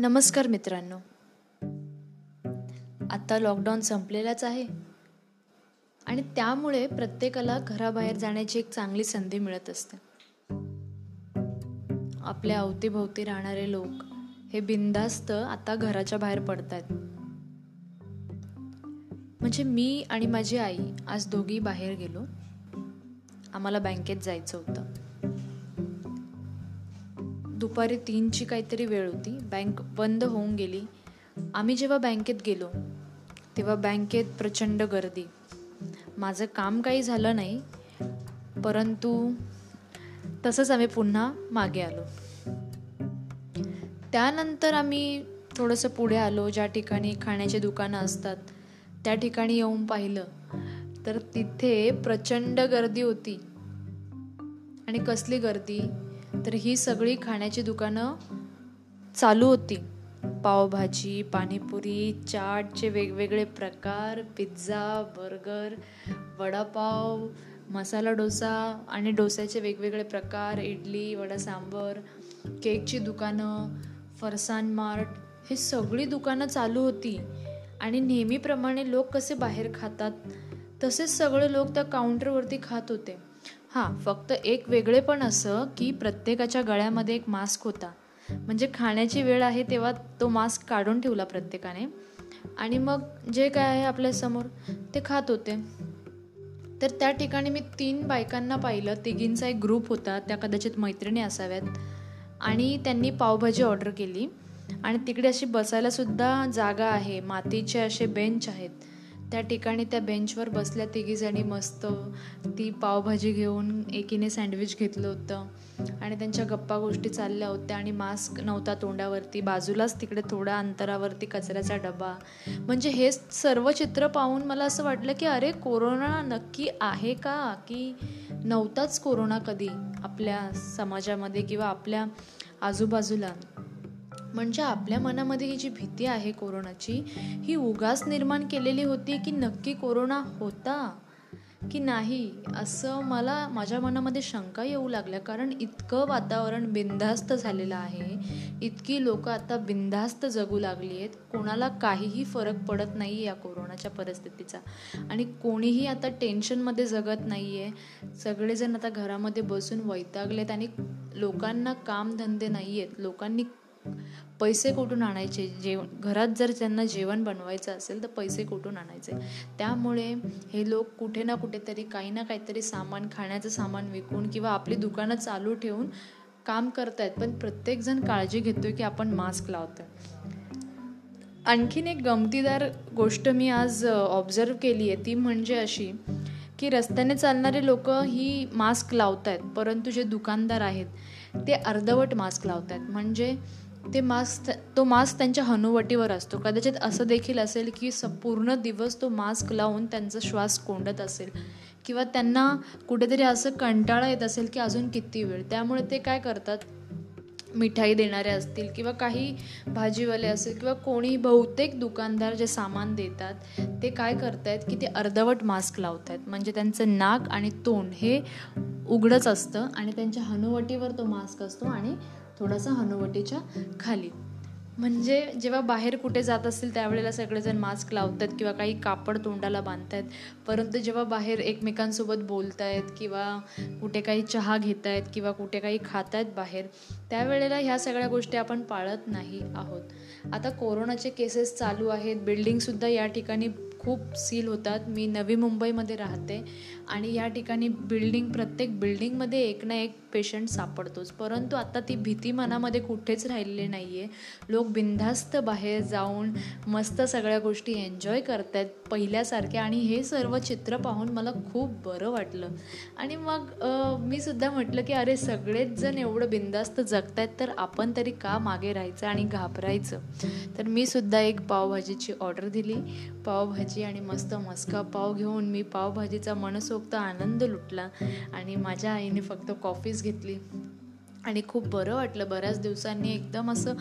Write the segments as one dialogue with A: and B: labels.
A: नमस्कार मित्रांनो. आता लॉकडाऊन संपलेलाच आहे. आणि त्यामुळे प्रत्येकाला घराबाहेर जाण्याची एक चांगली संधी मिळत असते. आपल्या अवतीभोवती राहणारे लोक हे बिंदास्त आता घराच्या बाहेर पडत आहेत म्हणजे मी आणि माझी आई आज दोघी बाहेर गेलो. आम्हाला बँकेत जायचं होतं. दुपारी तीनची काहीतरी वेळ होती. बँक बंद होऊन गेली. आम्ही जेव्हा बँकेत गेलो तेव्हा बँकेत प्रचंड गर्दी. माझं काम काही झालं नाही परंतु तसंच आम्ही पुन्हा मागे आलो. त्यानंतर आम्ही थोडंसं पुढे आलो. ज्या ठिकाणी खाण्याची दुकानं असतात त्या ठिकाणी येऊन पाहिलं. तर तिथे प्रचंड गर्दी होती. आणि कसली गर्दी? तर ही सगळी खाण्याची दुकानं चालू होती. पावभाजी पाणीपुरी चाटचे वेगवेगळे प्रकार पिझ्झा बर्गर वडापाव मसाला डोसा आणि डोस्याचे वेगवेगळे प्रकार इडली वडा सांबर केकची दुकानं फरसान मार्ट ही सगळी दुकानं चालू होती. आणि नेहमीप्रमाणे लोक कसे बाहेर खातात तसेच सगळे लोक त्या काउंटरवरती खात होते. हां फक्त एक वेगळे पण असं की प्रत्येकाच्या गळ्यामध्ये एक मास्क होता. म्हणजे खाण्याची वेळ आहे तेव्हा तो मास्क काढून ठेवला प्रत्येकाने. आणि मग जे काय आहे आपल्यासमोर ते खात होते. तर त्या ठिकाणी मी तीन बायकांना पाहिलं. तिघींचा एक ग्रुप होता. त्या कदाचित मैत्रिणी असाव्यात. आणि त्यांनी पावभाजी ऑर्डर केली. आणि तिकडे अशी बसायलासुद्धा जागा आहे. मातीचे असे बेंच आहेत. त्या ठिकाणी त्या बेंचवर बसल्या तिघीजणी मस्त ती पावभाजी घेऊन एकीने सँडविच घेतलं होतं. आणि त्यांच्या गप्पा गोष्टी चालल्या होत्या आणि मास्क नव्हता तोंडावरती. बाजूलाच तिकडे थोड्या अंतरावरती कचऱ्याचा डबा. म्हणजे हे सर्व चित्र पाहून मला असं वाटलं की अरे कोरोना नक्की आहे का? की नव्हताच कोरोना कधी आपल्या समाजामध्ये किंवा आपल्या आजूबाजूला? म्हणजे आपल्या मनामध्ये ही जी भीती आहे कोरोनाची ही उगाच निर्माण केलेली होती की नक्की कोरोना होता की नाही असं मला माझ्या मनामध्ये शंका येऊ लागल्या. कारण इतकं वातावरण बिनधास्त झालेलं आहे. इतकी लोक आता बिनधास्त जगू लागली आहेत कोणाला काहीही फरक पडत नाही या कोरोनाच्या परिस्थितीचा. आणि कोणीही आता टेन्शनमध्ये जगत नाही आहे सगळेजण आता घरामध्ये बसून वैतागलेत आणि लोकांना कामधंदे नाही आहेत लोकांनी पैसे कुठून आणायचे? जेव घरात जर त्यांना जेवण बनवायचं असेल तर पैसे कुठून आणायचे? त्यामुळे हे लोक कुठे ना कुठेतरी काही ना काहीतरी सामान खाण्याचं सामान विकून किंवा आपली दुकानं चालू ठेवून काम करतायत. पण प्रत्येकजण काळजी घेतोय की आपण मास्क लावतोय. आणखीन एक गमतीदार गोष्ट मी आज ऑब्झर्व केली आहे. ती म्हणजे अशी की रस्त्याने चालणारे लोक ही मास्क लावत आहेत परंतु जे दुकानदार आहेत ते अर्धवट मास्क लावत आहेत म्हणजे ते मास्क तो मास्क त्यांच्या हनुवटीवर असतो. कदाचित असं देखील असेल की पूर्ण दिवस तो मास्क लावून त्यांचा श्वास कोंडत असेल. किंवा त्यांना कुठेतरी असं कंटाळा येत असेल की अजून किती वेळ. त्यामुळे ते काय करतात? मिठाई देणारे असतील किंवा काही भाजीवाले असेल किंवा कोणी बहुतेक दुकानदार जे सामान देतात ते काय करतायत की ते अर्धवट मास्क लावत आहेत म्हणजे त्यांचं नाक आणि तोंड हे उघडंच असतं आणि त्यांच्या हनुवटीवर तो मास्क असतो आणि थोडासा हनुवटीच्या खाली. म्हणजे जेव्हा बाहेर कुठे जात असतील त्यावेळेला सगळेजण मास्क लावतात किंवा काही कापड तोंडाला बांधतायत परंतु जेव्हा बाहेर एकमेकांसोबत बोलत आहेत किंवा कुठे काही चहा घेत आहेत किंवा कुठे काही खात आहेत बाहेर त्यावेळेला ह्या सगळ्या गोष्टी आपण पाळत नाही आहोत. आता कोरोनाचे केसेस चालू आहेत. बिल्डिंगसुद्धा या ठिकाणी खूप सील होतात. मी नवी मुंबईमध्ये राहते आणि या ठिकाणी बिल्डिंग प्रत्येक बिल्डिंगमध्ये एक ना एक पेशंट सापडतोच. परंतु आता ती भीती मनामध्ये कुठेच राहिलेली नाही आहे लोक बिनधास्त बाहेर जाऊन मस्त सगळ्या गोष्टी एन्जॉय करत आहेत पहिल्यासारख्या आणि हे सर्व चित्र पाहून मला खूप बरं वाटलं. आणि मग मी सुद्धा म्हटलं की अरे सगळेच जण एवढं बिंदास्त जगतायत तर आपण तरी का मागे राहायचं आणि घाबरायचं? तर मी सुद्धा एक पावभाजीची ऑर्डर दिली. पावभाजी भाजी आणि मस्त मस्का पाव घेऊन मी पावभाजीचा मनसोक्त आनंद लुटला आणि माझ्या आईने फक्त कॉफीच घेतली. आणि खूप बरं वाटलं. बऱ्याच दिवसांनी एकदम असं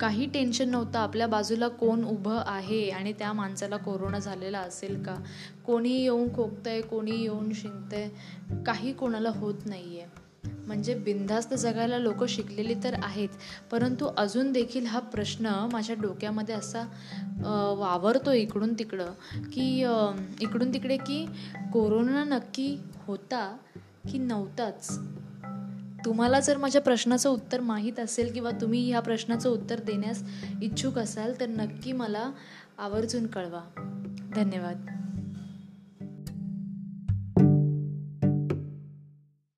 A: काही टेन्शन नव्हतं. आपल्या बाजूला कोण उभं आहे आणि त्या माणसाला कोरोना झालेला असेल का? कोणी येऊन खोकतंय कोणी येऊन शिंकतंय. काही कोणाला होत नाही आहे म्हणजे बिनधास्त जगायला लोक शिकलेली तर आहेत परंतु अजून देखील हा प्रश्न माझ्या डोक्यामध्ये असा वावरतो इकडून तिकडं की इकडून तिकडे की कोरोना नक्की होता की नव्हताच? तुम्हाला जर माझ्या प्रश्नाचं उत्तर माहीत असेल किंवा तुम्ही ह्या प्रश्नाचं उत्तर देण्यास इच्छुक असाल तर नक्की मला आवर्जून कळवा. धन्यवाद.